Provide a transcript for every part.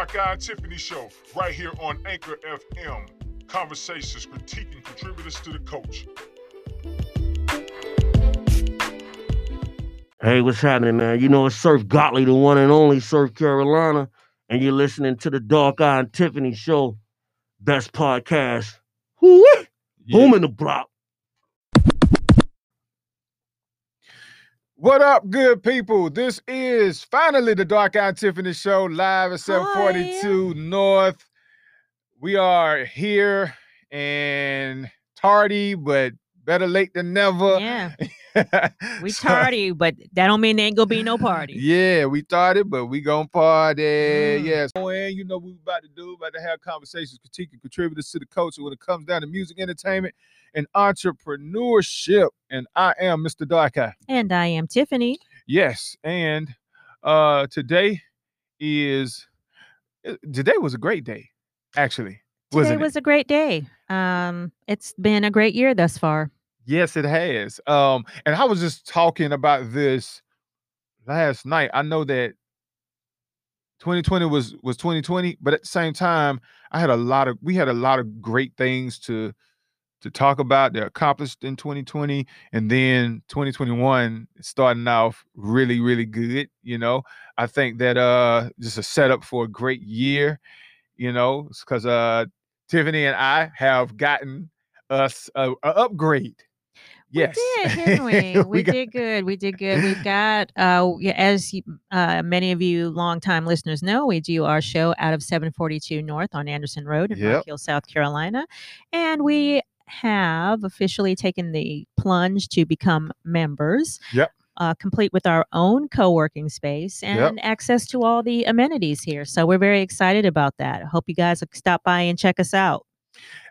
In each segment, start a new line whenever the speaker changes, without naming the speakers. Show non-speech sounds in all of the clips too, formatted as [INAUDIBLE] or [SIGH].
Dark Eye and Tiffany Show, right here on Anchor FM. Conversations, critiquing contributors to the coach.
Hey, what's happening, man? You know it's Surf Gottlieb, the one and only Surf Carolina, and you're listening to the Dark Eye and Tiffany Show, best podcast. Whoo, boom in the block.
What up, good people? This is finally the Dark Eye Tiffany Show live at 742 North. We are here and tardy, but better late than never.
Yeah, [LAUGHS] we tardy, but that don't mean there ain't gonna be no party.
Yeah, we started, but we gonna party.
Mm.
Yes. Oh, and you know what we about to do, about to have conversations, critiquing contributors to the culture when it comes down to music, entertainment, and entrepreneurship. And I am Mr. Dark Eye.
And I am Tiffany.
Yes, and uh today is uh, today was a great day, actually.
Today
wasn't it?
was a great day. Um, it's been a great year thus far.
Yes, it has. Um, and I was just talking about this last night. I know that 2020 was was 2020, but at the same time, I had a lot of we had a lot of great things to to talk about that accomplished in 2020, and then 2021 starting off really, really good. You know, I think that uh just a setup for a great year. You know, because uh Tiffany and I have gotten us a, a upgrade. Yes,
We did, didn't [LAUGHS] we? We,
got-
did good. We did good. We've got, uh, as uh, many of you longtime listeners know, we do our show out of 742 North on Anderson Road in
Yep.
Rock Hill, South Carolina, and we have officially taken the plunge to become members.
Yep.
Uh, complete with our own co-working space and access to all the amenities here. So we're very excited about that. Hope you guys will stop by and check us out.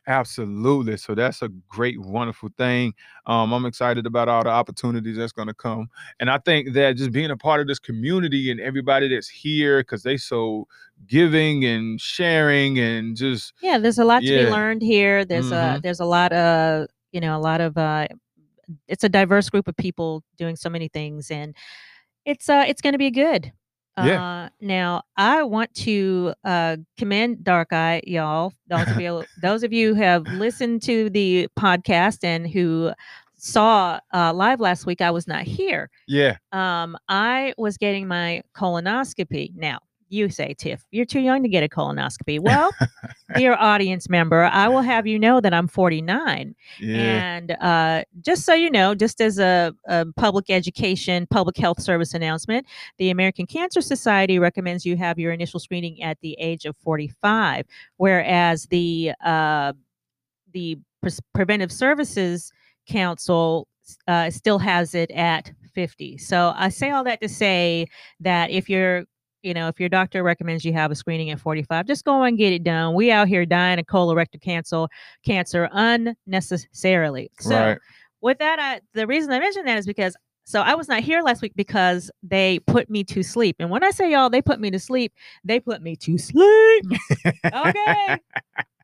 Absolutely. So that's a great, wonderful thing. Um, I'm excited about all the opportunities that's going to come, and I think that just being a part of this community and everybody that's here because they so giving and sharing and just
Yeah, there's a lot to be learned here. There's a
Mhm.
there's a lot of you know a lot of uh, it's a diverse group of people doing so many things, and it's uh it's going to be good.
Yeah.
Uh, now I want to uh, commend Dark Eye, y'all. Those of you, [LAUGHS] those of you who have listened to the podcast and who saw uh, live last week. I was not here.
yeah,
Um, I was getting my colonoscopy. Now, you say, Tiff, you're too young to get a colonoscopy. Well, [LAUGHS] dear audience member, I will have you know that I'm 49.
yeah,
And uh, just so you know, just as a, a public education, public health service announcement, the American Cancer Society recommends you have your initial screening at the age of 45, whereas the uh, the Pres- Preventive Services Council uh, still has it at 50. So I say all that to say that if you're you know, if your doctor recommends you have a screening at 45, just go and get it done. We out here dying of colorectal cancer, cancer unnecessarily. So
right.
with that, I, the reason I mentioned that is because so I was not here last week because they put me to sleep. And when I say y'all, they put me to sleep, they put me to sleep. [LAUGHS] okay.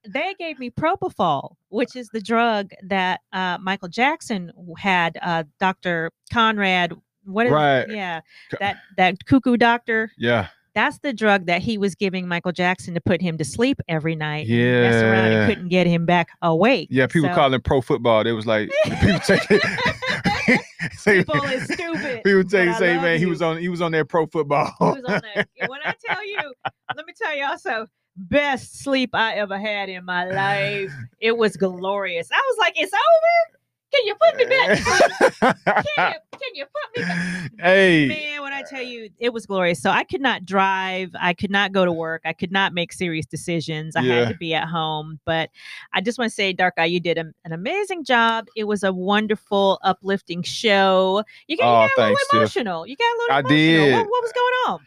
They gave me propofol, which is the drug that uh, Michael Jackson had. Uh, Dr. Conrad, what is
Right.
Yeah, that that cuckoo doctor.
Yeah,
That's the drug that he was giving Michael Jackson to put him to sleep every night. and mess around
Yeah.
and couldn't get him back awake.
yeah. People
So-
call it pro football. They was like people take it. [LAUGHS] [LAUGHS] say,
People is stupid.
People
but
say, man, he was on, he was on there pro football.
He was on and When I tell you, [LAUGHS] let me tell you also, best sleep I ever had in my life. It was glorious. I was like, it's over. Can you put me back? [LAUGHS] Can you, can you put me back?
hey,
Man, when I tell you, it was glorious. So I could not drive. I could not go to work. I could not make serious decisions. I
Yeah.
had to be at home. But I just want to say, Dark Eye, you did a- an amazing job. It was a wonderful, uplifting show. You got,
Oh,
you got a little
thanks, Tiff.
emotional. You got a little
I
emotional.
did.
What, what was going on?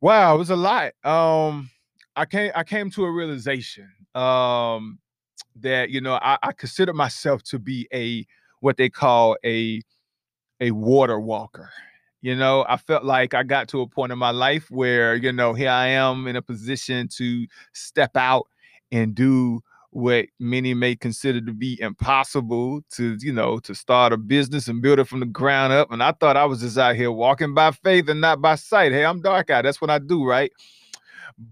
Wow, it was a lot. Um, I came I came to a realization um that you know I, I consider myself to be a what they call a a water walker. You know, I felt like I got to a point in my life where, you know, here I am in a position to step out and do what many may consider to be impossible to, you know, to start a business and build it from the ground up. And I thought I was just out here walking by faith and not by sight. Hey, I'm dark eyed. That's what I do, right?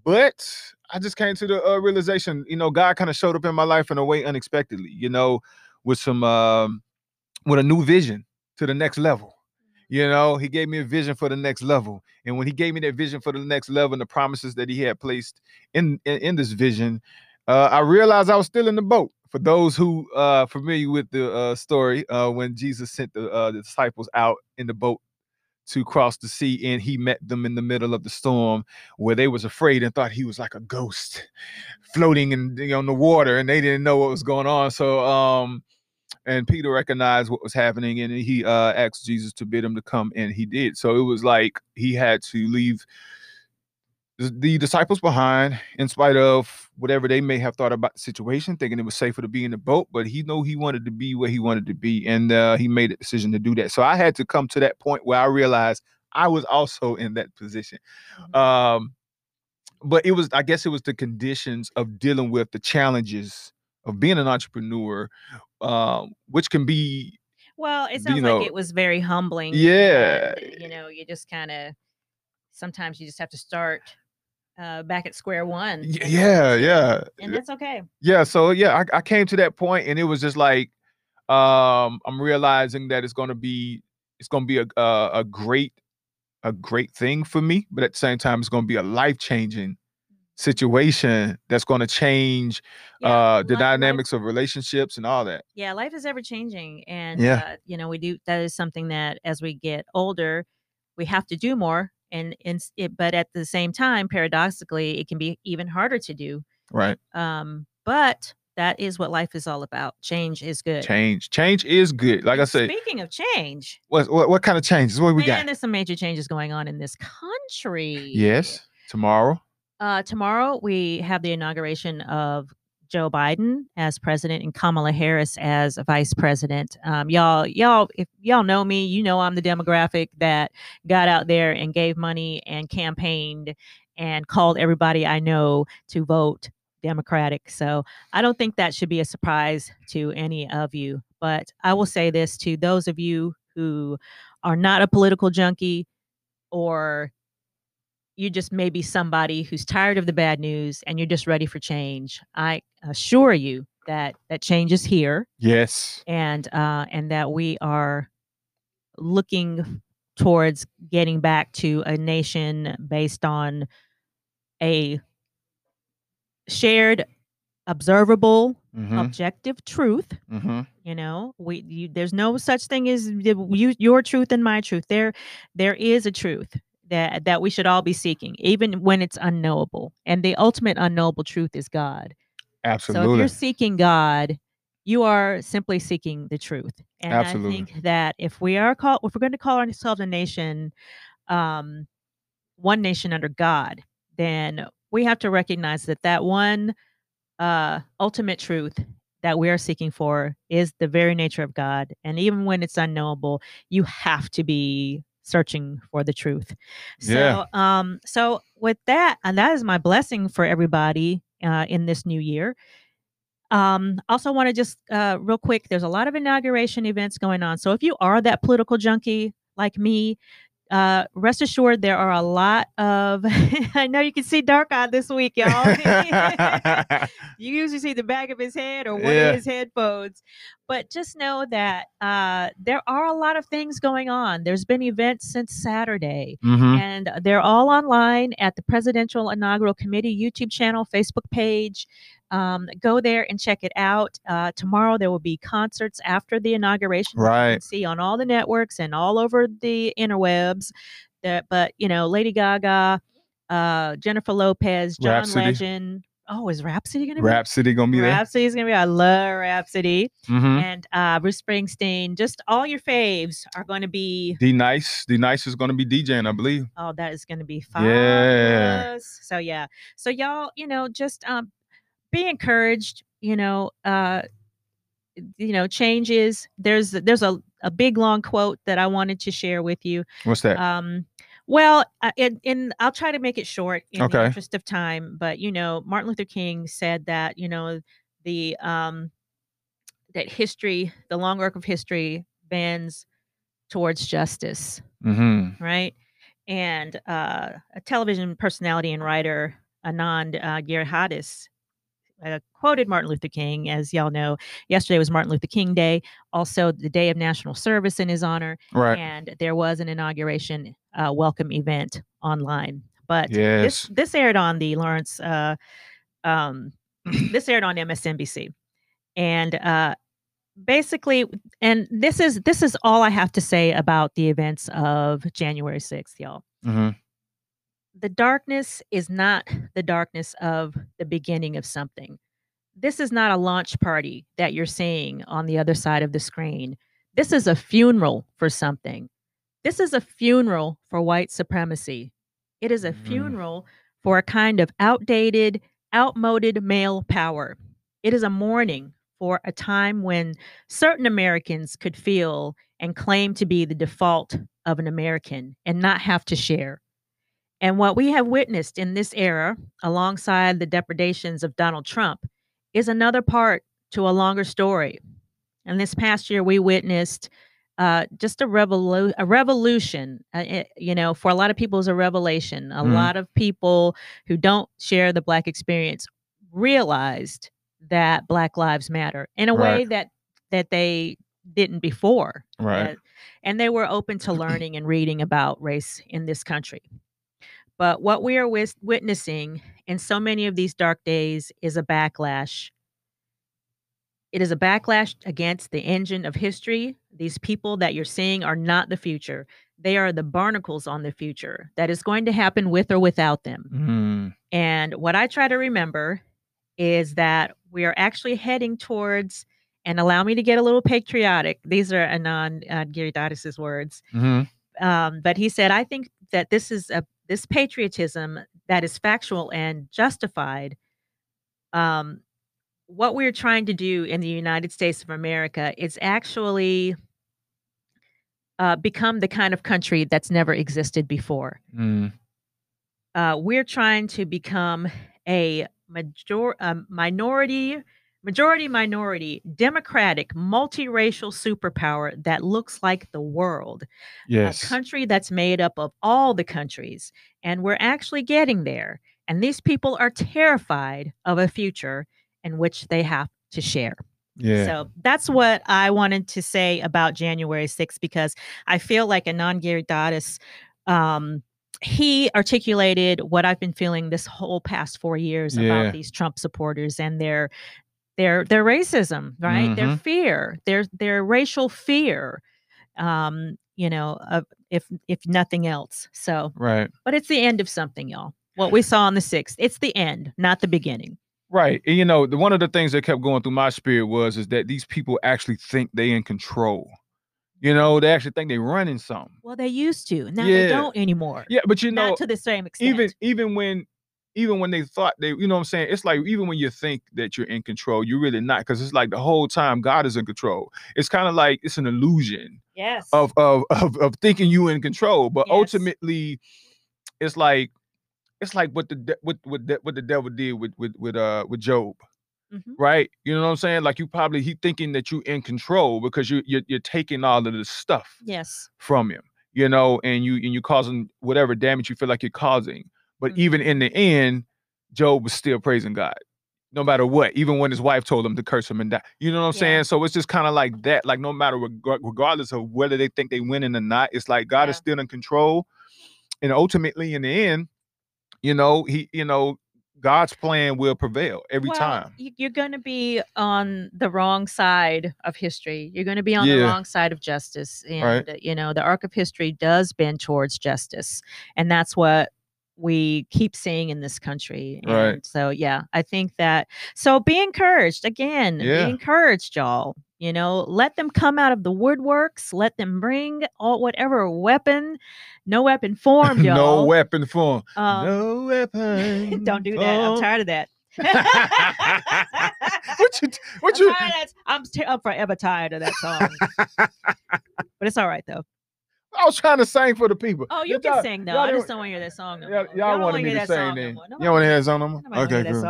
But I just came to the uh, realization, you know, God kind of showed up in my life in a way unexpectedly, you know, with some um with a new vision to the next level. You know, he gave me a vision for the next level. And when he gave me that vision for the next level and the promises that he had placed in in, in this vision, uh, I realized I was still in the boat. For those who uh familiar with the uh story, uh when Jesus sent the uh the disciples out in the boat to cross the sea and he met them in the middle of the storm where they was afraid and thought he was like a ghost floating in in the water and they didn't know what was going on. So um and peter recognized what was happening and he uh asked jesus to bid him to come and he did. So it was like he had to leave the- disciples behind in spite of whatever they may have thought about the situation thinking it was safer to be in the boat but he knew he wanted to be where he wanted to be and uh, he made a decision to do that so i had to come to that point where i realized i was also in that position um but it was i guess it was the conditions of dealing with the challenges of being an entrepreneur um which can be
Well, it
you know,
like it was very humbling.
Yeah.
and, you know, you just kind of sometimes you just have to start uh, back at square one.
yeah
to-
yeah
And that's okay.
yeah so yeah I, I came to that point and it was just like um i'm realizing that it's going to be it's to be a, a a great a great thing for me but at the same time it's going to be a life-changing situation that's going to change
Yeah,
uh the
life-
dynamics of relationships and all that
yeah life is ever changing and
Yeah.
uh, you know we do that is something that as we get older we have to do more and, and it, but at the same time paradoxically it can be even harder to do
right.
um but that is what life is all about change is good.
Change change is good like i said
speaking of change
what, what what kind of changes? What we
man,
got
there's some major changes going on in this country.
Yes tomorrow?
Uh, tomorrow we have the inauguration of Joe Biden as president and Kamala Harris as vice president. Um, y'all, y'all, if y'all know me, you know I'm the demographic that got out there and gave money and campaigned and called everybody I know to vote Democratic. So I don't think that should be a surprise to any of you. But I will say this to those of you who are not a political junkie or you just may be somebody who's tired of the bad news and you're just ready for change. I assure you that that change is here
yes.
and uh, and that we are looking towards getting back to a nation based on a shared observable
mm-hmm,
objective truth
mm-hmm.
you know? We you, there's no such thing as you, your truth and my truth. There there is a truth that that we should all be seeking even when it's unknowable and the ultimate unknowable truth is god Absolutely. so if you're seeking god you are simply seeking the truth and
Absolutely.
i think that if we are called if we're going to call ourselves a nation um one nation under god then we have to recognize that that one uh ultimate truth that we are seeking for is the very nature of God. And even when it's unknowable, you have to be searching for the truth.
Yeah.
So, um, so with that, and that is my blessing for everybody uh, in this new year. Um, also want to just uh, real quick, there's a lot of inauguration events going on. So if you are that political junkie like me, uh, rest assured there are a lot of. [LAUGHS] I know you can see Dark Eye this week, y'all. [LAUGHS] [LAUGHS] you usually see the back of his head or one
Yeah.
of his headphones but just know that uh, there are a lot of things going on there's been events since saturday
Mhm.
and they're all online at the presidential inaugural committee youtube channel facebook page um, go there and check it out uh, tomorrow there will be concerts after the inauguration which you
Right.
can see on all the networks and all over the interwebs that but you know lady gaga uh, jennifer lopez john
Rapsody.
legend oh is rapsody gonna be
Rapsody gonna be there.
Rapsody's gonna be. I love Rapsody
Mhm.
and uh, Bruce Springsteen. Just all your faves are going to be.
D Nice. D Nice is gonna be DJing, I believe.
Oh, that is going to be
fun.
Yeah. So yeah. So y'all, you know, just um, be encouraged. You know, uh, you know, changes. There's there's a a big long quote that I wanted to share with you.
What's that?
Um, well, uh, in, in I'll try to make it short in the interest of time. But you know, Martin Luther King said that you know the um that history, the long arc of history, bends towards justice,
mm-hmm.
right? And uh, a television personality and writer Anand uh, Giridharadas uh, quoted Martin Luther King. As y'all know, yesterday was Martin Luther King Day, also the Day of National Service in his honor,
Right.
and there was an inauguration uh, welcome event online. But this
Yes.
this aired on the Lawrence. Uh, um, [CLEARS THROAT] this aired on MSNBC, and uh, basically, and this is this is all I have to say about the events of January sixth, y'all
hmm
the darkness is not the darkness of the beginning of something. This is not a launch party that you're seeing on the other side of the screen. This is a funeral for something. This is a funeral for white supremacy. It is a
Mhm.
funeral for a kind of outdated, outmoded male power. It is a mourning for a time when certain Americans could feel and claim to be the default of an American and not have to share. And what we have witnessed in this era, alongside the depredations of Donald Trump, is another part to a longer story. And this past year, we witnessed uh, just a, revolu- a revolution. Uh, it- you know, for a lot of people, it's a revelation. A
Mhm.
lot of people who don't share the Black experience realized that Black Lives Matter in a way that that they didn't before.
Right.
Uh, and they were open to [CLEARS THROAT] learning and reading about race in this country. But what we are wis- witnessing in so many of these dark days is a backlash. It is a backlash against the engine of history. These people that you're seeing are not the future. They are the barnacles on the future that is going to happen with or without them.
Mm.
And what I try to remember is that we are actually heading towards, and allow me to get a little patriotic. These are Anand uh, Giridharadas' words
hmm
um, but he said, I think that this is a this patriotism that is factual and justified. Um, what we're trying to do in the United States of America is actually uh, become the kind of country that's never existed before.
Mm.
Uh, we're trying to become a major um, minority majority minority democratic multiracial superpower that looks like the world
Yes.
a country that's made up of all the countries. And we're actually getting there. And these people are terrified of a future in which they have to share.
yeah.
So that's what I wanted to say about January 6th because I feel like Anand Giridharadas, um, he articulated what I've been feeling this whole past four years
Yeah.
about these Trump supporters and their their their racism, right? Their
Mhm.
fear, their their racial fear, um, you know, of if if nothing else. So,
right.
but it's the end of something, y'all. What we saw on the sixth, it's the end, not the beginning.
Right. And you know, the, one of the things that kept going through my spirit was is that these people actually think they in control. You know, they actually think they're running something.
Well, they used to. Now they don't anymore.
Yeah, but you know,
not to the same extent.
even even when even when they thought they, you know what I'm saying? It's like even when you think that you're in control, you're really not, because it's like the whole time God is in control. It's kind of like it's an illusion
yes.
of of of, of thinking you in control, but
Yes.
ultimately, it's like it's like what the de- what what the, what the devil did with with with uh with Job,
Mhm.
right? You know what I'm saying? Like you probably he thinking that you in control because you you're, you're taking all of this stuff
Yes.
from him, you know, and you and you causing whatever damage you feel like you're causing. But
Mhm.
even in the end, Job was still praising God, no matter what. Even when his wife told him to curse him and die, you know what I'm
Yeah.
saying? So it's just kind of like that. Like no matter reg- regardless of whether they think they're winning or not, it's like God is still in control, and ultimately in the end, you know, he, you know, God's plan will prevail every
Well,
time.
You're going to be on the wrong side of history. You're going to be on the wrong side of justice. And,
Right.
you know, the arc of history does bend towards justice. And that's what we keep seeing in this country. And
Right.
so, yeah, I think that. So be encouraged. Again,
Yeah.
be encouraged, y'all. You know, let them come out of the woodworks. Let them bring all whatever weapon, no weapon [LAUGHS] formed, y'all.
no weapon form.
Um,
no [LAUGHS] weapon.
Don't do that. I'm tired of that. [LAUGHS]
what you what
I'm,
you
tired of that- I'm, t- I'm forever tired of that song. but it's all right though.
I was trying to sing for the people.
Oh, you can sing though. I just don't want to hear that song no
Y'all, y'all
wanna
me
hear
to
that
sing then. You don't want to hear that song no more? Okay, cool.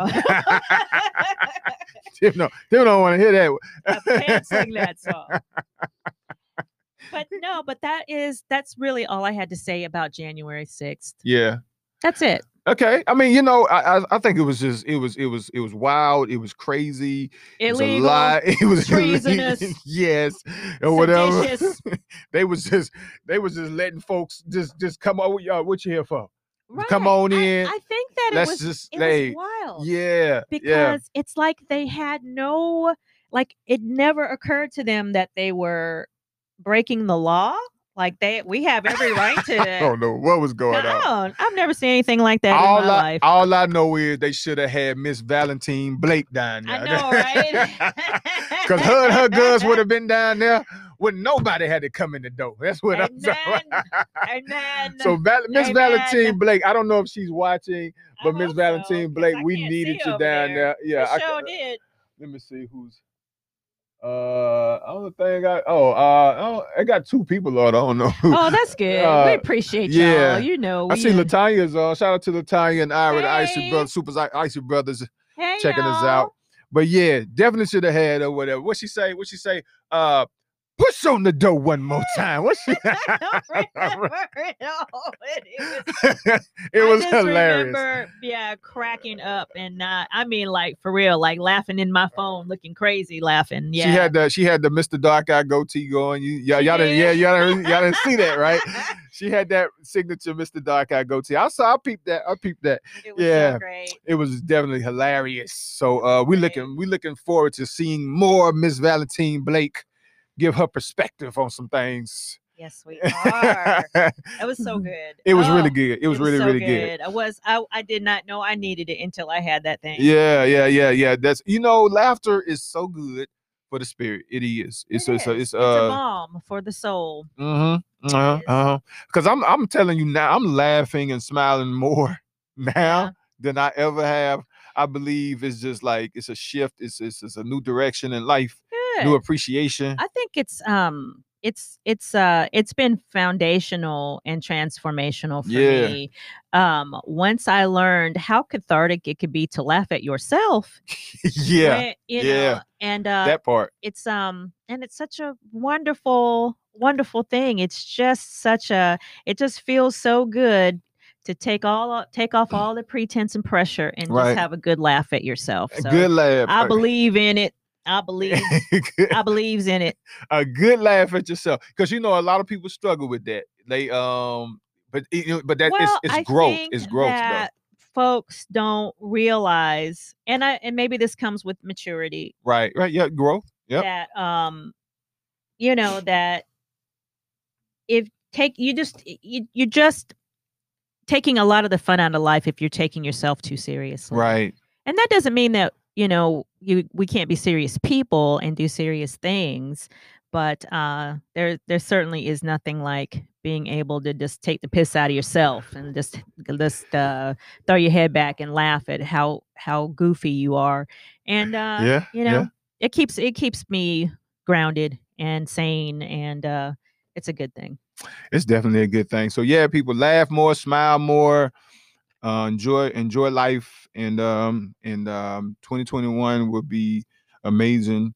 Tim, no, [LAUGHS] Tim don't want to hear that.
I can't sing that [LAUGHS] song. But no, but that is that's really all I had to say about January 6th.
Yeah.
That's it.
Okay. I mean, you know, I, I I think it was just it was it was it was wild. It was crazy. It was a
Illegal. [LAUGHS]
It was
treasonous,
yes, or whatever. [LAUGHS] they was just they was just letting folks just just come on. Y'all, uh, what you here for? Come on in.
I, think that
Let's
it was
just
it
hey,
was wild.
yeah,
because
yeah,
it's like they had no like it never occurred to them that they were breaking the law like they we have every right to [LAUGHS]
I don't know what was going on.
no, i've never seen anything like that
All
in my
I,
life
all I know is they should have had Miss Valentine Blake down there.
i know right [LAUGHS]
Because her and her [LAUGHS] guns would have been down there when nobody had to come in the door. That's what I'm saying.
Amen. Amen.
So Val- Miss Valentine Blake, I don't know if she's watching, but Miss Valentine
so,
Blake, we needed you down there. Yeah,
I sure did
let me see who's. Uh, I don't think I. Oh, uh, oh, I got two people on. I don't know.
oh that's [LAUGHS] good
Uh,
we appreciate y'all you know
I
we,
see
uh,
Latanya's on. Shout out to Latanya and Ira, the Icy Brothers, Super Icy Brothers,
hey,
checking us
y'all.
out. But yeah, definitely should have had or whatever. What she say? What she say? Uh, push on the door one more [LAUGHS] time. What's she?
I [LAUGHS] don't remember it all, [LAUGHS] it was
it
I
was
just
hilarious.
Remember, yeah, cracking up and not. I mean, like for real, like laughing in my phone, looking crazy, laughing. Yeah,
She had the she had the Mr. Dark Eye goatee going. You y'all, y'all didn't yeah y'all didn't, y'all didn't see that right? She had that signature Mr. Dark Eye goatee. I saw I peeped that. I peeped that.
it was
yeah.
so great.
It was definitely hilarious. So uh we
Right.
looking we looking forward to seeing more Miss Valentine Blake give her perspective on some things.
Yes, we are. That was so [LAUGHS] good.
It was really
Oh,
good. It was really
so
really good.
I was. I. I did not know I needed it until I had that thing.
Yeah, yeah, yeah, yeah. That's you know, laughter is so good for the spirit. It is. It's
It
it's,
is.
it's
a
uh
balm for the soul.
Mm-hmm. Uh-huh. uh-huh. Because I'm I'm telling you now, I'm laughing and smiling more [LAUGHS] now
Yeah.
than I ever have. I believe it's just like it's a shift. It's it's, it's a new direction in life, new appreciation.
I think it's um it's it's uh it's been foundational and transformational for
Yeah.
me. Um once I learned how cathartic it could be to laugh at yourself. [LAUGHS]
yeah,
when- you
yeah.
know, and uh
that part.
it's um and it's such a wonderful wonderful thing. It's just such a it just feels so good to take all take off all the pretense and pressure and
Right.
just have a good laugh at yourself.
A
So
good laugh.
I believe in it. I believe [LAUGHS] I believes in it.
a good laugh at yourself because you know a lot of people struggle with that. They um, but you know, but that
well,
it's it's growth. It's growth
that folks don't realize, and I and maybe this comes with maturity.
Right, right. Yeah, growth. Yeah.
that um, you know that if take you just you you just taking a lot of the fun out of life if you're taking yourself too seriously.
Right.
And that doesn't mean that, you know, you we can't be serious people and do serious things, but uh there there certainly is nothing like being able to just take the piss out of yourself and just just uh throw your head back and laugh at how how goofy you are. And uh
yeah.
you know, it keeps it keeps me grounded and sane and uh it's a good thing.
it's definitely a good thing. So yeah, people laugh more, smile more, uh, enjoy enjoy life, and um and um 2021 will be amazing,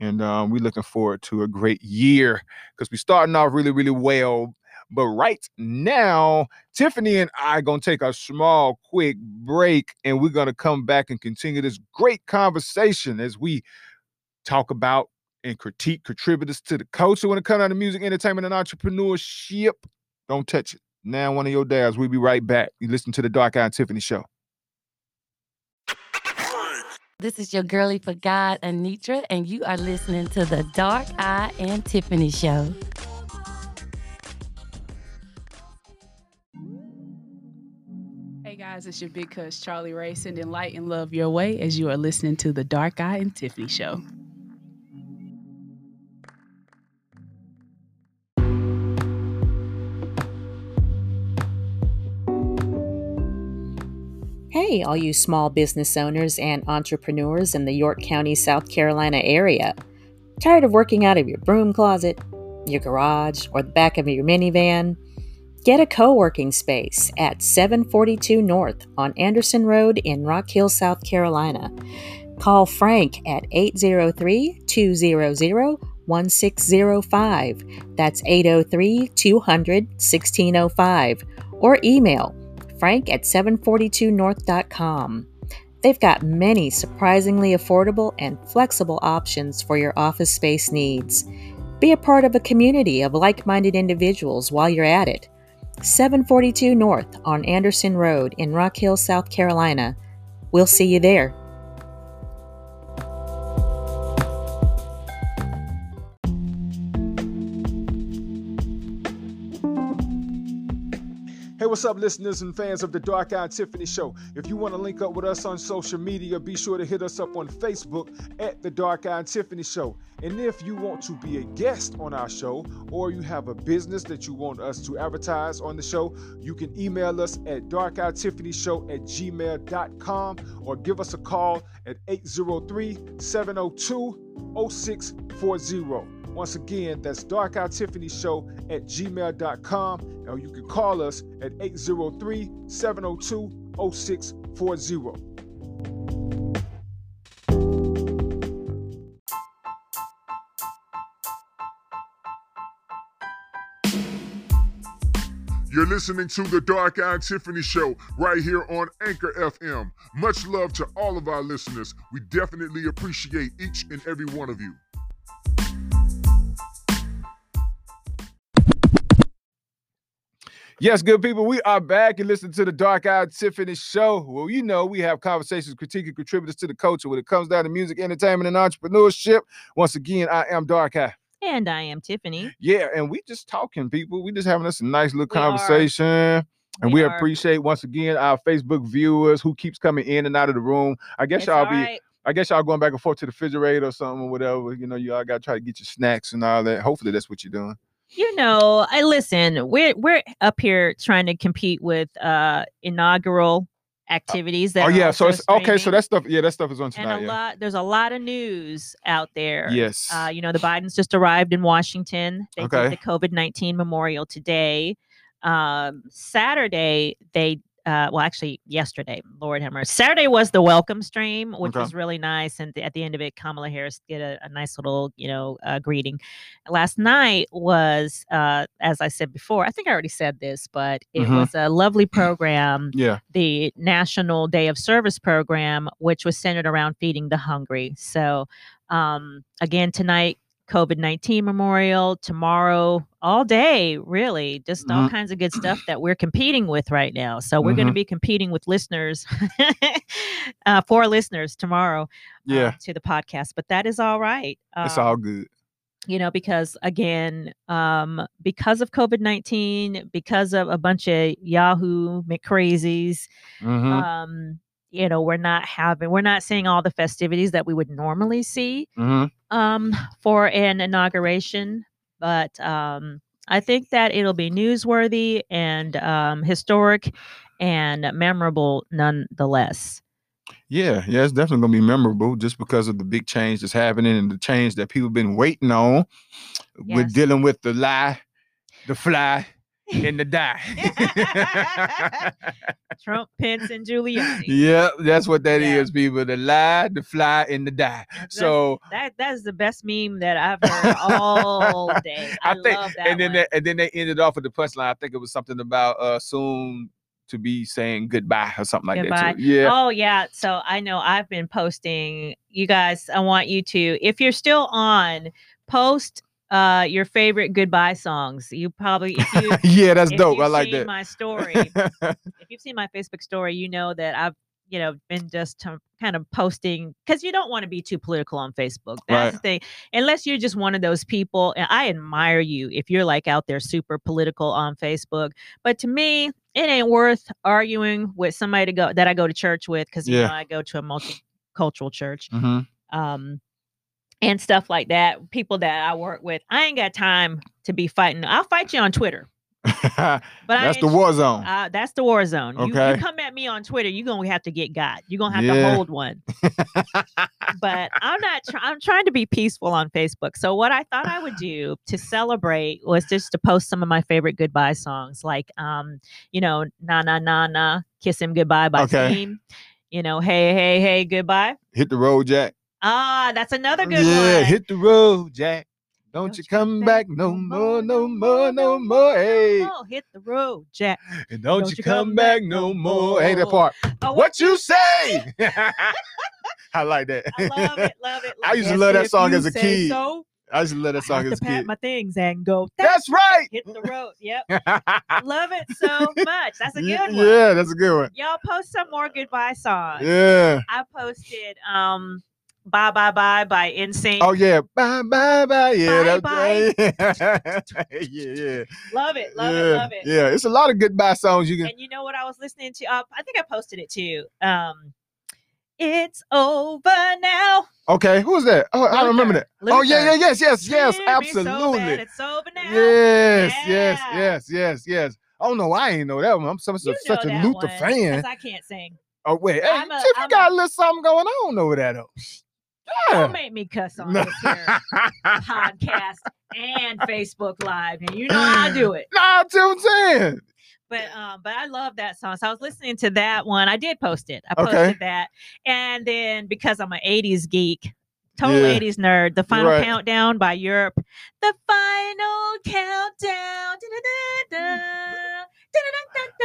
and um we're looking forward to a great year because we're starting off really really well. But right now, Tiffany and I gonna take a small quick break, and we're gonna come back and continue this great conversation as we talk about and critique contributors to the culture when it comes down to music, entertainment, and entrepreneurship. Don't touch it. Now, one of your dads. We'll be right back. You listen to the Dark Eye and Tiffany show.
This is your girly for God, Anitra, and you are listening to the Dark Eye and Tiffany Show.
Hey guys, it's your big cuz Charlie Ray sending light and love your way as you are listening to the Dark Eye and Tiffany Show.
Hey, all you small business owners and entrepreneurs in the York County, South Carolina area. Tired of working out of your broom closet, your garage, or the back of your minivan? Get a co working space at 742 North on Anderson Road in Rock Hill, South Carolina. Call Frank at 803 200 1605. That's 803 200 1605. Or email Frank at 742north.com. They've got many surprisingly affordable and flexible options for your office space needs. Be a part of a community of like minded individuals while you're at it. 742 North on Anderson Road in Rock Hill, South Carolina. We'll see you there.
What's up, listeners and fans of the Dark Eye Tiffany Show? If you want to link up with us on social media, be sure to hit us up on Facebook at the Dark Eye Tiffany Show. And if you want to be a guest on our show, or you have a business that you want us to advertise on the show, you can email us at darkeyetiffany.show at gmail.com or give us a call at 803 702 0640. Once again, that's Dark Tiffany Show at gmail.com. Or you can call us at 803 702 0640.
You're listening to the Dark Eye Tiffany Show right here on Anchor FM. Much love to all of our listeners. We definitely appreciate each and every one of you.
Yes, good people, we are back and listen to the Dark Eyed Tiffany Show. Well, you know, we have conversations, critiquing contributors to the culture when it comes down to music, entertainment, and entrepreneurship. Once again, I am Dark Eye.
And I am Tiffany.
Yeah, and we just talking, people. We just having us a nice little
We are.
conversation. And
We
we, appreciate once again our Facebook viewers who keeps coming in and out of the room. I guess
It's
y'all
all
be
right.
I guess y'all going back and forth to the refrigerator or something or whatever. You know, y'all gotta try to get your snacks and all that. Hopefully that's what you're doing.
You know, I listen. We're we're up here trying to compete with uh inaugural activities that
oh yeah, so it's okay. So that stuff, yeah, that stuff is on
and a
yeah.
lot there's a lot of news out there.
Yes.
Uh, you know, the Bidens just arrived in Washington. They
Okay.
did the COVID 19 memorial today. Um, Saturday, they, uh, well, actually, yesterday, Lord have mercy. Saturday was the welcome stream, which
Okay.
was really nice. And at the end of it, Kamala Harris did a, a nice little, you know, uh, greeting. Last night was, uh, as I said before, I think I already said this, but it
Mhm.
was a lovely program
yeah.
the National Day of Service program, which was centered around feeding the hungry. So, um, again, tonight, COVID 19 memorial, tomorrow, all day, really, just all
Mhm.
kinds of good stuff that we're competing with right now. So, we're going to be competing with listeners, [LAUGHS] uh, for listeners tomorrow uh,
Yeah.
to the podcast, but that is all right.
It's
Um,
all good.
you know because again um because of covid-19 because of a bunch of yahoo mccrazies
Mhm.
um you know we're not having we're not seeing all the festivities that we would normally see
Mhm.
um for an inauguration but um i think that it'll be newsworthy and um historic and memorable nonetheless
Yeah, yeah, it's definitely gonna be memorable just because of the big change that's happening and the change that people have been waiting on. We're dealing with the lie, the fly, and the die. [LAUGHS]
trump pence and giuliani
yeah, that's what that is,
Yeah.
people. The lie, the fly, and the die.
That's-
So
That that is the best meme that I've heard all [LAUGHS] day. I,
I think,
love that
and then
one.
they, and then they ended off with the punchline. I think it was something about uh soon to be saying goodbye or something like
Goodbye.
that. Too. Yeah.
Oh yeah. So I know I've been posting. You guys, I want you to, if you're still on, post uh your favorite goodbye songs. You probably if you [LAUGHS]
yeah, that's dope. I like
seen
that.
My story. [LAUGHS] if you've seen my Facebook story, you know that I've you know been just to- kind of posting because you don't want to be too political on Facebook. That's
Right.
the thing. Unless you're just one of those people, and I admire you if you're like out there super political on Facebook. But to me, it ain't worth arguing with somebody to go that I go to church with because you
Yeah.
know I go to a multicultural church
hmm
um, and stuff like that. People that I work with, I ain't got time to be fighting. I'll fight you on Twitter, [LAUGHS] but I
that's the war zone.
uh, that's the war zone. You, you
Okay.
come at me on Twitter, you're gonna have to get got. You're gonna have
Yeah.
to hold one. but I'm not. Try- I'm trying to be peaceful on Facebook. So what I thought I would do to celebrate was just to post some of my favorite goodbye songs, like um, you know, na na na na, kiss him goodbye by
Okay.
Steam. You know, hey hey hey goodbye.
hit the road, Jack.
Ah, that's another good
yeah,
one.
hit the road, Jack. Don't you come back no more, no more, no more. Hey,
more. Hit the road, Jack.
and don't you come back no more. Hey, that part.
Oh,
What you say? [LAUGHS] [LAUGHS] I like that.
I love it, love it. [LAUGHS]
I used to love that song as a kid.
So,
I used to love that
I
song as a
pack
kid.
my things and go.
That's right.
hit the road. Yep, love it so much. That's a good one.
Yeah, that's a good one.
Y'all post some more goodbye songs.
Yeah.
I posted um Bye Bye Bye by NSYNC.
Oh yeah. Bye bye bye. Yeah.
Bye,
that's yeah. [LAUGHS] yeah. Yeah.
Love it, love
yeah.
it, love it.
Yeah. It's a lot of goodbye songs you can.
And you know what I was listening to? Uh, I think I posted it too. Um, it's over now.
Okay. Who's that? Oh, I remember
Luther.
that. Oh yeah, yeah,
Luther.
yes, yes, yes,
Treat me so
absolutely.
it's over now.
Yes, yes,
Yeah.
yes, yes, yes. Oh no, I ain't know that one. I'm so, such a
that
Luther
one,
fan.
I can't sing.
Oh wait, hey,
a-
Tiff, you
I'm
got
a-
a little something going on over there though.
Don't make me cuss on this podcast and Facebook Live, and you know I do it.
Nah, that's what I'm saying.
But um, but I love that song. So I was listening to that one. I did post it. I
Okay.
posted that, and then because I'm an '80s geek, total
Yeah.
'80s nerd, the final
Right.
countdown by Europe, the final countdown. da-da-da-da-da.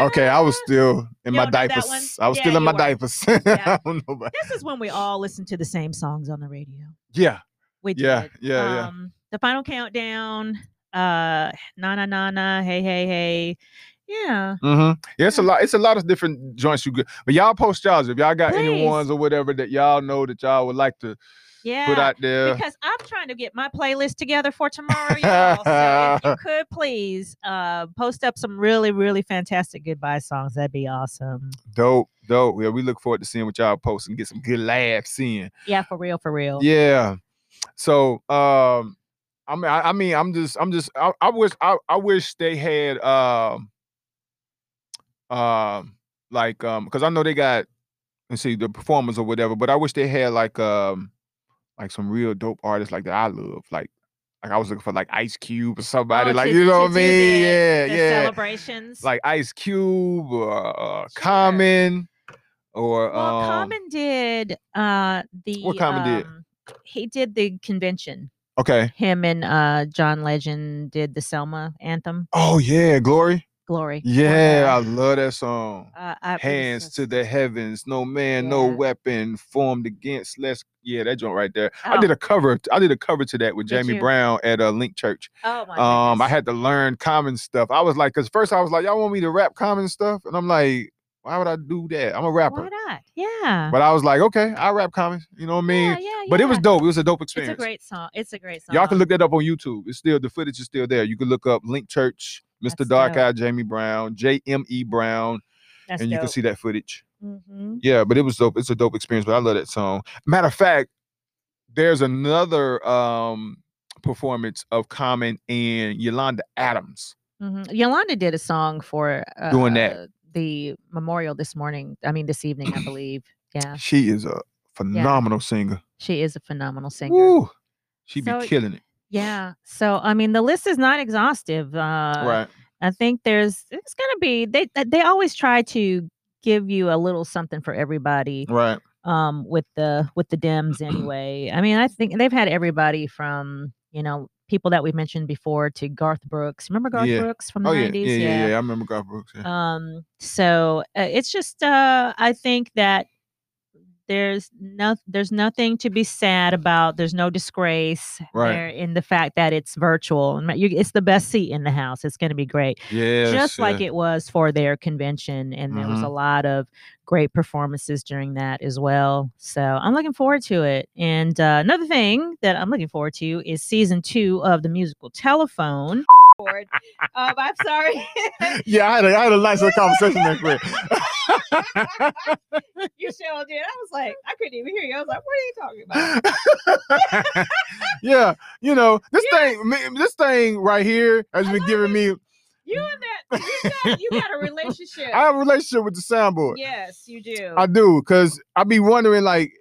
Okay, I was still in
You
my
don't know that
diapers. I was
Yeah,
still in my
were.
diapers. [LAUGHS]
Yeah.
I don't know about.
This is when we all listen to the same songs on the radio.
Yeah,
We
Yeah,
did.
yeah, yeah.
Um, the final countdown. Uh, na na na na. Hey hey hey. Yeah.
hmm yeah. It's a lot. It's a lot of different joints you get. But y'all post y'all's if y'all got any ones or whatever that y'all know that y'all would like to
Yeah.
put out there.
because I'm trying to get my playlist together for tomorrow, y'all. so if you [LAUGHS] could please uh post up some really, really fantastic goodbye songs, that'd be awesome.
Dope, dope. Yeah, we look forward to seeing what y'all post and get some good laughs in.
Yeah, for real, for real.
Yeah. So um I mean I, I mean I'm just I'm just I, I wish I, I wish they had um um like um because I know they got let's see the performers or whatever, but I wish they had like um like some real dope artists like that I love. Like like I was looking for like Ice Cube or somebody
Oh,
like
to-
you know what I mean?
the-
yeah,
the
yeah.
Celebrations.
Like Ice Cube or uh,
Sure.
Common or
well,
um
Common did uh the
What Common did?
um, he did the convention.
okay.
Him and uh John Legend did the Selma anthem.
Oh yeah, Glory.
Glory.
Yeah, I love that song.
uh, I-
Hands to the heavens, no man, no weapon formed against. Let's yeah, that joint right there. I did
Oh,
a cover. I did a cover to that with
Did
Jamie
you?
Brown at a Link Church.
Oh my
Um, I had to learn common stuff. I was like, cause first I was like, y'all want me to rap common stuff, and I'm like, why would I do that? I'm a rapper.
Why not? Yeah.
But I was like, okay, I rap common. You know what I mean?
yeah, yeah,
But it was dope. It was a dope experience.
It's a great song. It's a great song.
Y'all can look that up on YouTube. It's still the footage is still there. You can look up Link Church, Mr.
That's
Dark
dope.
Eye, Jamie Brown, J M E Brown,
That's
and you can see that footage.
Mhm.
Yeah, but it was dope. It's a dope experience. But I love that song. Matter of fact, there's another um performance of Common and Yolanda Adams.
Mhm. Yolanda did a song for uh,
Doing that.
The memorial this morning. I mean, this evening, I [CLEARS THROAT] believe. Yeah,
She is a phenomenal singer.
she is a phenomenal singer.
Woo! She be
So-
killing it.
Yeah. So I mean, the list is not exhaustive. Uh,
right.
I think there's it's gonna be they uh, they always try to give you a little something for everybody.
Right.
um with the with the Dems [CLEARS THROAT] anyway. I mean, I think they've had everybody from, you know, people that we mentioned before to Garth Brooks. Remember Garth
Yeah.
Brooks from the
Oh yeah.
90s?
yeah, yeah, yeah. I remember Garth Brooks. Yeah.
Um so uh, it's just uh I think that there's no there's nothing to be sad about. There's no disgrace
Right.
there in the fact that it's virtual. and It's the best seat in the house. It's going to be great
yeah.
just like it was for their convention and there was a lot of great performances during that as well so i'm looking forward to it and uh, another thing that i'm looking forward to is season two of the musical telephone um, i'm sorry [LAUGHS]
Yeah, I had a, I had a nice little conversation there, quick. [LAUGHS]
you sure did i was like i couldn't even hear you i was like what are you talking about [LAUGHS]
yeah, you know this thing, this thing right here has
I
been giving
it.
me.
you and that you got, you got a relationship
I have a relationship with the soundboard.
yes you do
I do, cause I be wondering like,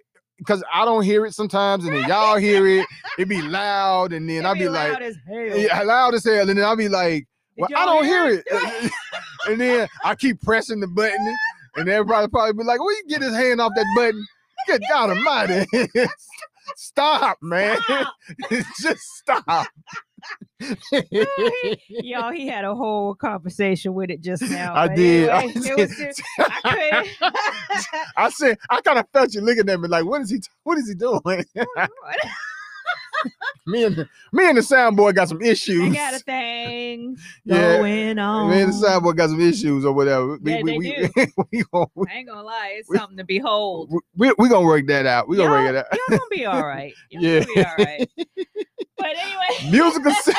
cause I don't hear it sometimes, and then y'all hear it. It be [LAUGHS] loud, and then
It
I be like,
loud as hell.
yeah, loud as hell, and then I be like, well, I don't hear it. [LAUGHS] and then I keep pressing the button, and everybody probably be like, "Well, you get his hand off that button." Good God Almighty! [LAUGHS] Stop, man.
Stop. [LAUGHS]
Just stop. [LAUGHS]
Y'all, he had a whole conversation with it just now.
I did. I
anyway, was
did.
just- I.
I said, I kind of felt you looking at me like, what is he? What is he doing? [LAUGHS] me and the, me and the soundboy got some issues.
they got a thing [LAUGHS]
Yeah.
going on.
Me and the soundboy got some issues or whatever. We,
Yeah,
we,
they
we,
do. [LAUGHS]
we, we,
I ain't gonna lie, it's
we-
something to behold.
we, we gonna work that out. We gonna work it out.
Y'all gonna be all right. Y'all
Yeah.
gonna be all right. But anyway,
Musical se-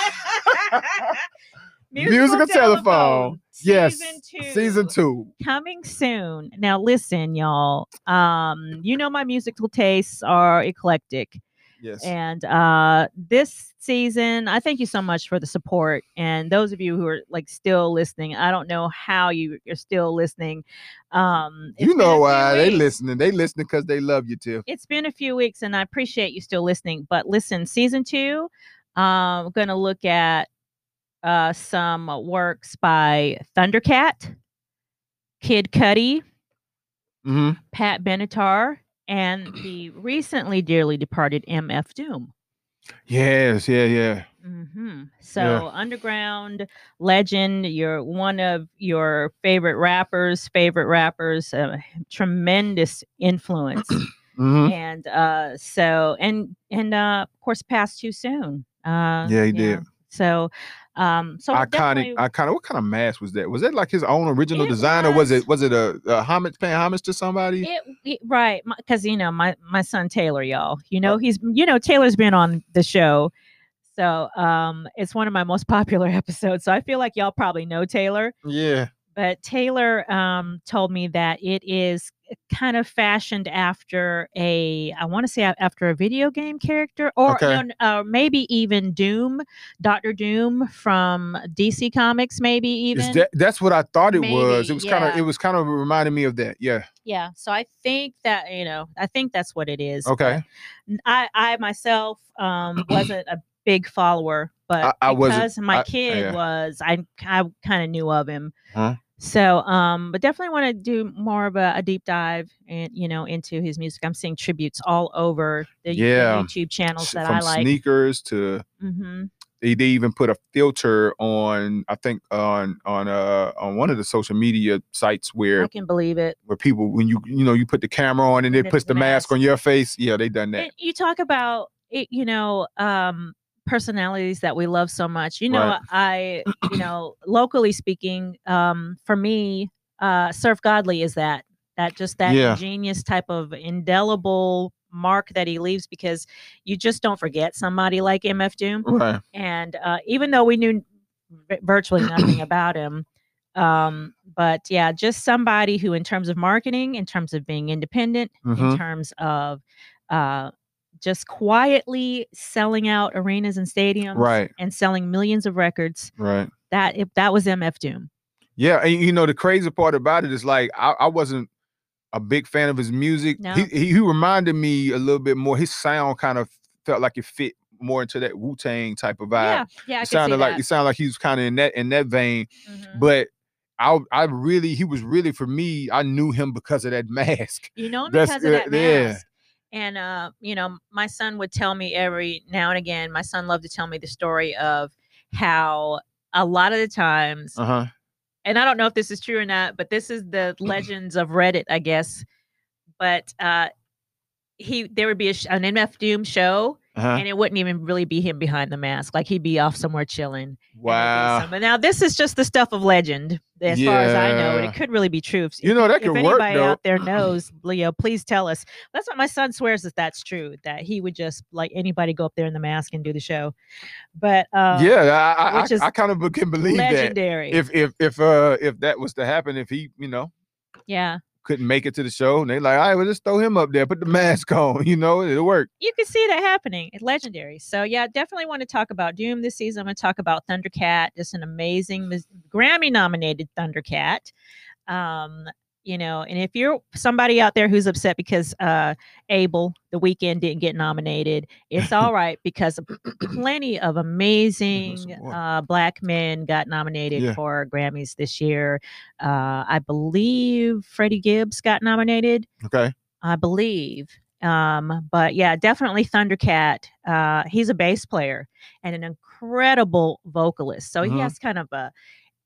Musical telephone. Yes,
Season two.
Season two.
coming soon. Now listen, y'all. Um, you know my musical tastes are eclectic.
Yes.
And uh this season, I thank you so much for the support. And those of you who are like still listening, I don't know how you you're still listening. Um
you know why they listening. They listening because they love you, too.
It's been a few weeks and I appreciate you still listening. But listen, season two, um, I'm gonna look at uh some works by Thundercat, Kid Cudi,
hmm
Pat Benatar, and [CLEARS THROAT] the recently dearly departed MF Doom.
Yes, yeah, yeah.
hmm So, underground legend, you're one of your favorite rappers, favorite rappers, uh, tremendous influence. [CLEARS THROAT]
hmm
and uh, so, and, and uh, of course, passed too soon. Uh,
Yeah, he did.
So, um, so
Iconic, iconic. What kind of mask was that? Was that like his own original design, or was
was.
it was it a, a homage paying homage to somebody?
It, it- right, because you know my my son Taylor, y'all. You know he's you know Taylor's been on the show, so um, it's one of my most [LAUGHS] popular episodes. So I feel like y'all probably know Taylor,
yeah.
but Taylor um told me that it is kind of fashioned after a I want to say after a video game character or
Okay.
uh, maybe even Doom, Doctor Doom from DC Comics, maybe even.
that, that's what I thought it was. It was kind of it was kind of reminding me of that. Yeah.
yeah, so I think that you know I think that's what it is.
Okay.
I I myself um [CLEARS THROAT] wasn't a big follower, but
I- I
because my
I-
kid
yeah.
was, I I kind of knew of him.
Huh?
So um, but definitely want to do more of a, a deep dive and you know into his music. I'm seeing tributes all over the,
Yeah.
YouTube channels that
From
I like.
sneakers to
hmm
they, they even put a filter on I think on on uh on one of the social media sites where
I can believe it.
where people when you you know you put the camera on and it puts the mask
mask.
on your face. Yeah, they done that.
And you talk about it, you know, um, personalities that we love so much. You know,
Right.
I, [CLEARS THROAT] you know, locally speaking, um, for me, uh, Surf Godly is that that just that
Yeah.
genius type of indelible mark that he leaves because you just don't forget somebody like MF Doom.
Right.
And uh, even though we knew virtually nothing [CLEARS THROAT] about him, um, but yeah, just somebody who, in terms of marketing, in terms of being independent,
Mhm.
in terms of uh, just quietly selling out arenas and stadiums,
Right.
and selling millions of records.
Right.
That if that was MF Doom.
Yeah, and you know the crazy part about it is like I, I wasn't a big fan of his music.
No.
He, he he reminded me a little bit more. His sound kind of felt like it fit more into that Wu Tang type of vibe.
yeah, yeah, I
it sounded like
that.
it sounded like he was kind of in that in that vein.
Mhm.
But I I really he was really for me. I knew him because of that [LAUGHS] mask.
You know
That's
because of that
yeah.
mask. And uh, you know, my son would tell me every now and again. My son loved to tell me the story of how a lot of the times,
Uh huh.
and I don't know if this is true or not, but this is the [CLEARS THROAT] legends of Reddit, I guess. But uh, he there would be a sh- an MF Doom show,
Uh huh.
and it wouldn't even really be him behind the mask. Like he'd be off somewhere chilling. and there'd be
Wow.
But now this is just the stuff of legend, as far as I know, and it could really be true. If-
You know that
if
could
anybody
work though.
out there [CLEARS THROAT] knows, Leo, please tell us. That's what my son swears that that's true. That he would just like anybody go up there in the mask and do the show. But uh,
yeah, I I, I, I kind of can believe that.
legendary.
If if if uh if that was to happen, if he you know
yeah,
couldn't make it to the show, and they like, all right, well, just throw him up there, put the mask [LAUGHS] on, you know, it'll work.
you can see that happening. It's legendary. So yeah, definitely want to talk about Doom this season. I'm to talk about Thundercat, just an amazing Grammy nominated Thundercat. Um, you know, and if you're somebody out there who's upset because uh Abel the Weeknd didn't get nominated, it's all [LAUGHS] right because plenty of amazing uh black men got nominated
Yeah.
for Grammys this year. Uh I believe Freddie Gibbs got nominated.
Okay.
I believe. Um, but yeah, definitely Thundercat. Uh, he's a bass player and an incredible vocalist. So he
Mhm.
has kind of a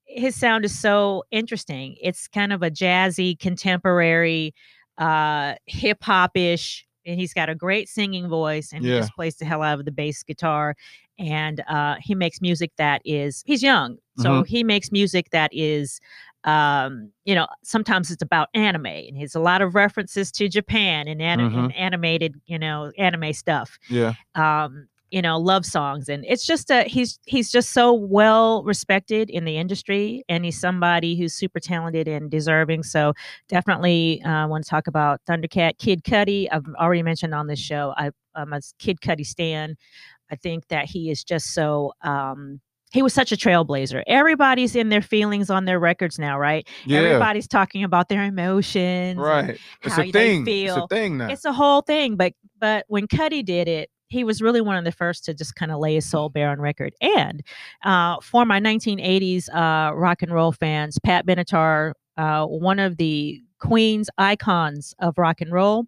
his sound is so interesting. It's kind of a jazzy, contemporary, uh, hip hop ish, and he's got a great singing voice, and he just plays the hell out of the bass guitar. And uh, he makes music that is he's young, so he makes music that is um you know sometimes it's about anime and he's a lot of references to japan and,
Mhm.
and animated you know anime stuff
Yeah.
um you know love songs and it's just a he's he's just so well respected in the industry and he's somebody who's super talented and deserving so definitely uh, want to talk about thundercat kid Cudi i've already mentioned on this show I, i'm a kid Cudi stan i think that he is just so um he was such a trailblazer. Everybody's in their feelings on their records now, right?
Yeah.
Everybody's talking about their emotions.
Right. It's
how
a thing.
feel.
It's a thing now.
It's a whole thing. But but when Cudi did it, he was really one of the first to just kind of lay his soul bare on record. And uh, for my 1980s uh, rock and roll fans, Pat Benatar, uh, one of the Queen's icons of rock and roll,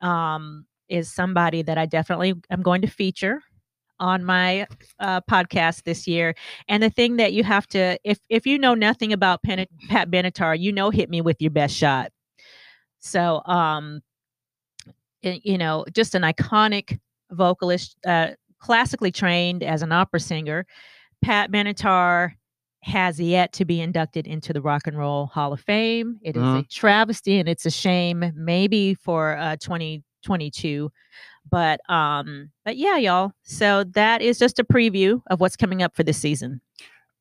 um, is somebody that I definitely am going to feature on my uh, podcast this year. And the thing that you have to, if if you know nothing about Pen- Pat Benatar, you know, hit me with your best shot. So, um, y- you know, just an iconic vocalist, uh, classically trained as an opera singer. Pat Benatar has yet to be inducted into the Rock and Roll Hall of Fame. It is a travesty and it's a shame, maybe for uh, 2022. But um, but yeah, y'all. So that is just a preview of what's coming up for this season.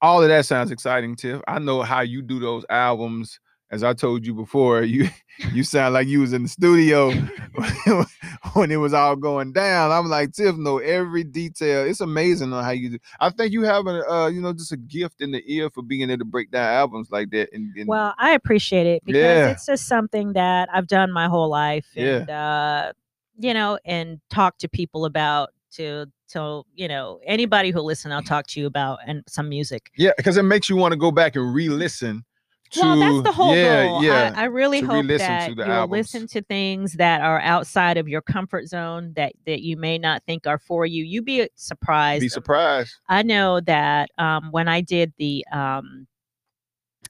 all of that sounds exciting, Tiff. I know how you do those albums. As I told you before, [LAUGHS] you you sound like you was in the studio [LAUGHS] when it was all going down. I'm like, Tiff, know every detail. It's amazing on how you do. I think you have a uh, you know, just a gift in the ear for being able to break down albums like that. And, and
Well, I appreciate it because
Yeah.
it's just something that I've done my whole life,
Yeah.
and uh, you know, and talk to people about to to you know anybody who listen, I'll talk to you about and some music.
yeah, because it makes you want to go back and re-listen. To,
well, that's the whole
yeah,
goal.
Yeah,
I, I really hope that you'll listen to things that are outside of your comfort zone that that you may not think are for you. You be surprised.
Be surprised.
I know that um, when I did the um,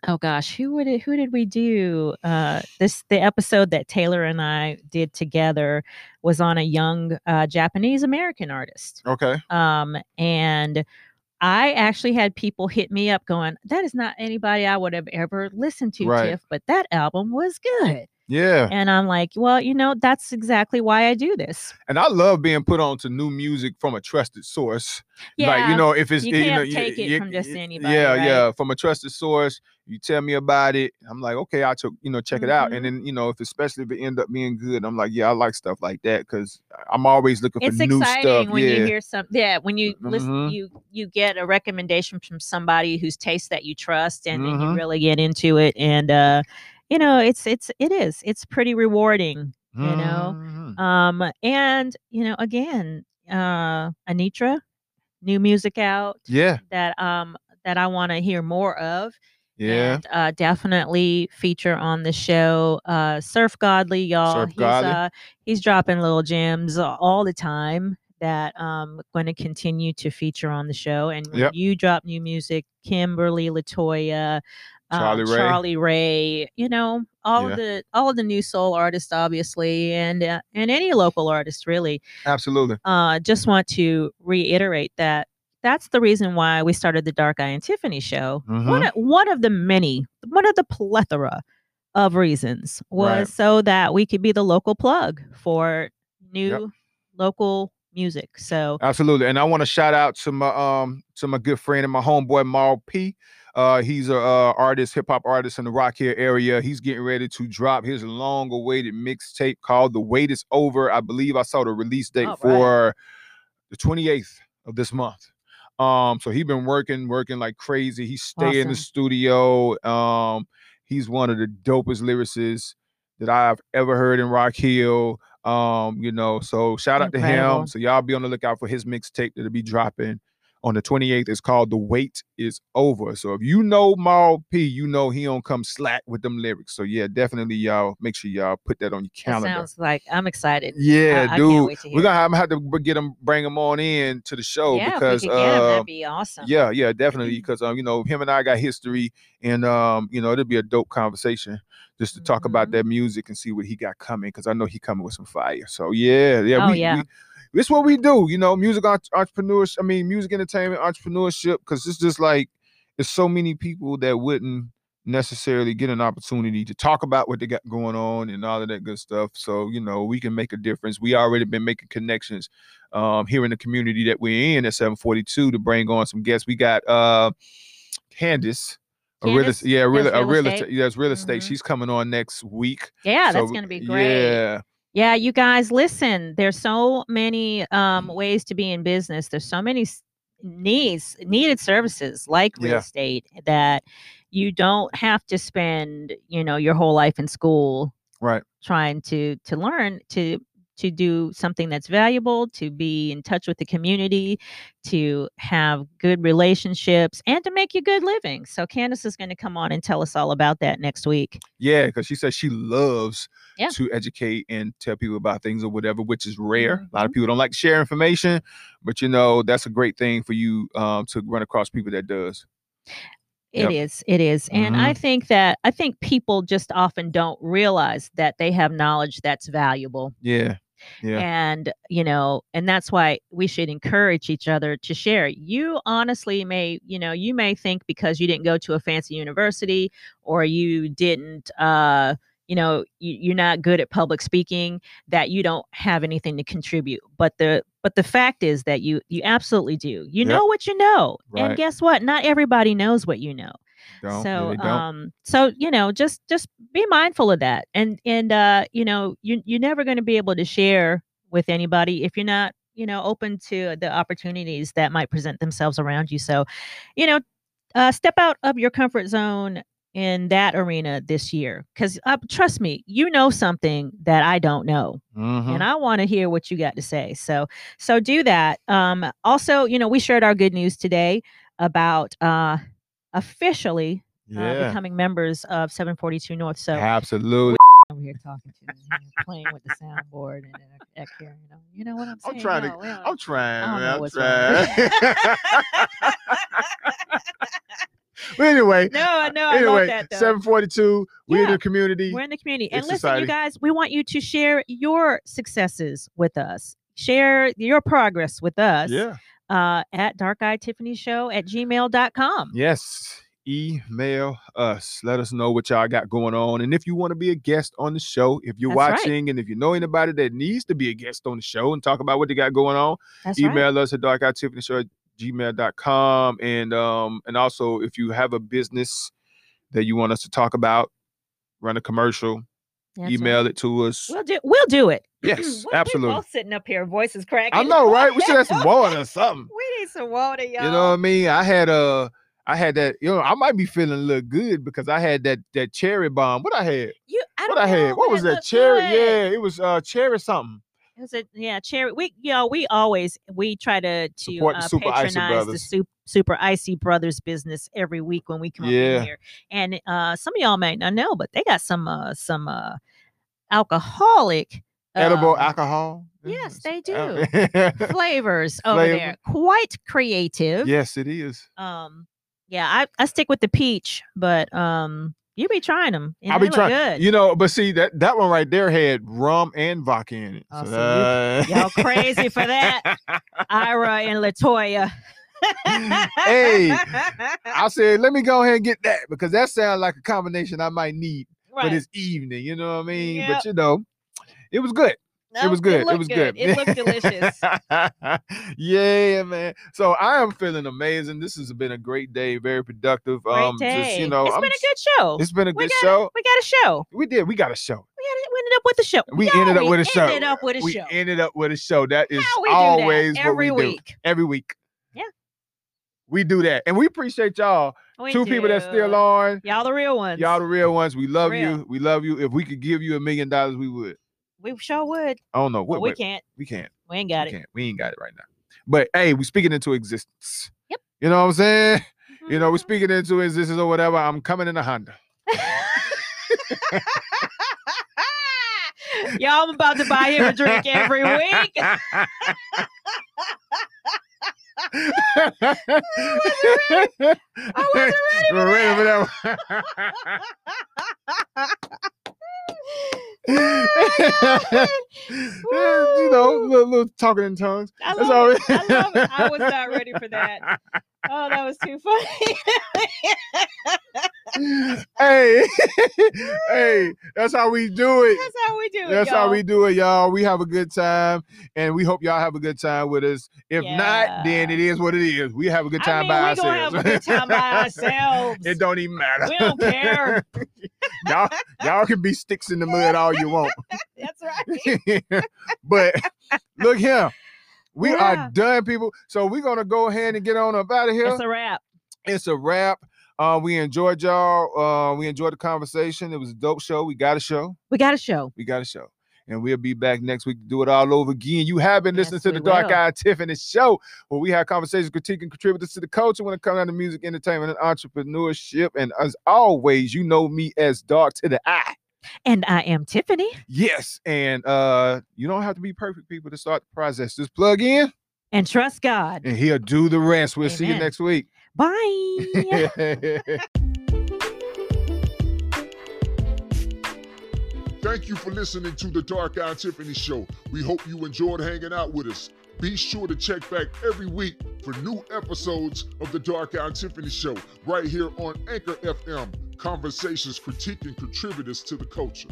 oh gosh, who would it, who did we do? Uh, this the episode that Taylor and I did together was on a young uh, Japanese American artist,
Okay.
um, and I actually had people hit me up going, "That is not anybody I would have ever listened to,
Right.
Tiff, but that album was good."
Yeah.
And I'm like, "Well, you know, that's exactly why I do this."
And I love being put on to new music from a trusted source.
Yeah,
like you know, if it's
you
you know,
can't
you-
take it
you-
from just anybody,
Yeah,
right?
yeah, from a trusted source. You tell me about it. I'm like, okay, I'll ch- you know check it out. And then you know, if especially if it end up being good, I'm like, yeah, I like stuff like that because I'm always looking for new stuff.
it's exciting when
yeah,
you hear some yeah when you listen
Mhm.
you you get a recommendation from somebody whose taste that you trust and then you
Mhm.
really get into it and uh you know it's it's it is it's pretty rewarding you know
Mhm.
um and you know again uh anitra new music out
yeah,
that um that i want to hear more of
yeah,
and uh, definitely feature on the show. Uh, Surf Godly, y'all.
Surf
he's
Godly.
uh, he's dropping little gems all the time that um going to continue to feature on the show. And
Yep.
you drop new music, Kimberly Latoya. Uh,
Charlie Ray.
Charlie Ray, you know all
Yeah.
of the all of the new soul artists, obviously, and uh, and any local artist, really
absolutely.
uh, just want to reiterate that that's the reason why we started the Dark Eye and Tiffany show. One,
Mhm.
of, one of the many, one of the plethora of reasons was
Right.
so that we could be the local plug for new local music. So
Absolutely. And I want to shout out to my um to my good friend and my homeboy Marl P. Uh he's a uh, artist, hip hop artist in the Rock Hill area. He's getting ready to drop his long awaited mixtape called The Wait Is Over. I believe I saw the release date
All right.
for the 28th of this month. Um so he's been working working like crazy. He stay in the studio. Um he's one of the dopest lyricists that I've ever heard in Rock Hill. Um, you know, so shout out to him. So y'all be on the lookout for his mixtape that'll be dropping on the 28th. It's called The Wait Is Over. So if you know Maul P, you know he don't come slack with them lyrics. So yeah, definitely y'all make sure y'all put that on your
That
calendar.
sounds like I'm excited.
yeah,
I, I
dude.
can't wait to hear
We're gonna have, to get them, bring them on in to the show
yeah,
because
if we could get 'em,
uh,
that'd be awesome.
yeah, yeah, definitely. [LAUGHS] Because um, you know, him and I got history, and um, you know, it'll be a dope conversation just to talk about
Mhm.
that music and see what he got coming. Because I know he coming with some fire. So yeah, yeah,
Oh,
we,
yeah.
we this is what we do. You know, music entre- entrepreneurs. I mean, music entertainment entrepreneurship. Because it's just like there's so many people that wouldn't necessarily get an opportunity to talk about what they got going on and all of that good stuff. So you know, we can make a difference. We already been making connections um, here in the community that we're in at 742 to bring on some guests. We got uh, Candace. A real, yeah, real, a
real estate?
it's real estate.
Mhm.
She's coming on next week.
Yeah, that's gonna be great.
Yeah,
Yeah, you guys, listen. There's so many um, ways to be in business. There's so many needs, needed services like real
Yeah.
estate that you don't have to spend, you know, your whole life in school
right.
trying to to learn to to do something that's valuable, to be in touch with the community, to have good relationships, and to make you good living. So Candace is going to come on and tell us all about that next week.
Yeah, because she says she loves
Yeah.
to educate and tell people about things or whatever, which is rare. A
Mm-hmm.
lot of people don't like to share information, but you know that's a great thing for you um, to run across people that does.
It
Yep.
is. It is. And I think that I think people just often don't realize that they have knowledge that's valuable.
Yeah, yeah,
And, you know, and that's why we should encourage each other to share. You honestly may, you know, you may think because you didn't go to a fancy university or you didn't uh you know you, you're not good at public speaking that you don't have anything to contribute but the but the fact is that you you absolutely do you
Yep.
know what you know
Right.
and guess what not everybody knows what you know
don't,
so um so you know just just be mindful of that and and uh you know you you're never going to be able to share with anybody if you're not you know open to the opportunities that might present themselves around you so you know uh step out of your comfort zone in that arena this year because uh, trust me you know something that i don't know and I want to hear what you got to say. So so do that. Um also, you know, we shared our good news today about uh officially uh, becoming members of 742 North. So
absolutely.
over here talking to me, playing with the soundboard and I, I carrying on. You know what I'm saying?
I'm trying to-
No, don't-
I'm trying,
I don't
man.
know
I'm trying. [LAUGHS] but anyway,
no, I know. I
anyway,
love that though.
742. We're in the community.
We're in the community. And listen,
society.
you guys, we want you to share your successes with us. Share your progress with us.
yeah.
Uh, at dark eye tiffany show at gmail.com
Yes. Email us. Let us know what y'all got going on. And if you want to be a guest on the show, if you're
That's right.
watching and if you know anybody that needs to be a guest on the show and talk about what they got going on,
that's right
email us at dark eye tiffany show at gmail.com. And um, and also if you have a business that you want us to talk about, run a commercial,
That's right.
email it to us.
we'll do we'll do it [CLEARS THROAT]
Yes,
What- we
absolutely.
both sitting up here voices cracking
I know, right? We should have [LAUGHS] some water or something.
we need some water y'all
You know what I mean? I had a. I had that, you know, I might be feeling a little good because I had that that cherry bomb. What I had?
You- I
What I had? What was that? Cherry?
good.
Yeah, it was uh cherry something.
it was a yeah cherry we you know we always we try to to
Support the
uh,
Super
patronize the super, super icy brothers business every week when we come
Yeah.
here and uh some of y'all may not know but they got some uh some uh alcoholic
Edible
um,
alcohol.
yes, they
do. [LAUGHS]
flavors over
Flavor.
there quite creative
yes, it is.
Um, yeah, I, I stick with the peach, but um, you be trying them.
I'll be trying.
Good.
You know, but see that that one right there had rum and vodka in it.
Oh,
So that-
y'all crazy for that. Ira and Latoya.
Hey, [LAUGHS] I said, let me go ahead and get that because that sounds like a combination I might need for this evening. You know what I mean?
Yep.
But you know, it was good. it was good. It,
looked
was good.
It looked delicious. [LAUGHS]
yeah, man. So I am feeling amazing. This has been a great day, very productive.
Great
um,
day.
just you know,
it's
I'm
been a good show.
It's been a
we
good
got,
show.
We got a show.
We did. We got a show.
We, had, we ended up with a show.
We
Y'all,
ended up
we
with a show.
Ended up with a
we
show.
ended up with a show. That is
we that
always what
every
we do.
week.
Every week. We do that, and we appreciate y'all.
We
Two people that's still
do.
on.
Y'all the real ones.
Y'all the real ones. We love
real.
you. We love you. If we could give you a million dollars, we would.
we sure would.
I don't know. What,
we can't.
We can't.
We ain't got
we
it.
can't. We ain't got it right now. But hey, we speaking into existence.
Yep.
You know what I'm saying? Mm-hmm. You know, we're speaking into existence or whatever. I'm coming in a Honda. [LAUGHS]
Y'all, I'm about to buy him a drink every week. [LAUGHS] [LAUGHS]
I wasn't ready [LAUGHS] I wasn't ready for that. [LAUGHS] [LAUGHS] you know, little, little talking in tongues.
I
That's
love
all
it.
we-
I love it. I was not ready for that. Oh, that was too funny. [LAUGHS]
hey, [LAUGHS] hey, that's how we do it.
That's how we do it.
That's how we
y'all.
do it, y'all. We have a good time, and we hope y'all have a good time with us. If not, then it is what it is. We have a good
I
time
mean,
by
we gonna have
ourselves.
a good time by [LAUGHS] ourselves.
it don't even matter.
We don't care.
y'all, y'all can be sticks in the mud all you want.
That's right.
but look here. We
Yeah.
are done, people. So we're gonna go ahead and get on up out of here.
It's a wrap.
it's a wrap. Uh, we enjoyed y'all. Uh, we enjoyed the conversation. It was a dope show. We got a show.
We got a show.
We got a show. And we'll be back next week to do it all over again. You have been listening
Yes,
to the Dark
will.
Eye Tiffany Show, where we have conversations, critiquing contributors to the culture when it comes down to music, entertainment, and entrepreneurship. And as always, you know me as Dark to the Eye.
And I am Tiffany.
Yes. And uh, you don't have to be perfect people to start the process. Just plug in
And trust God.
and he'll do the rest. We'll see you next week.
Bye. [LAUGHS]
Thank you for listening to the Dark Eye Tiffany Show. We hope you enjoyed hanging out with us. Be sure to check back every week for new episodes of the Dark Eye Tiffany Show right here on Anchor FM. Conversations critiquing contributors to the culture.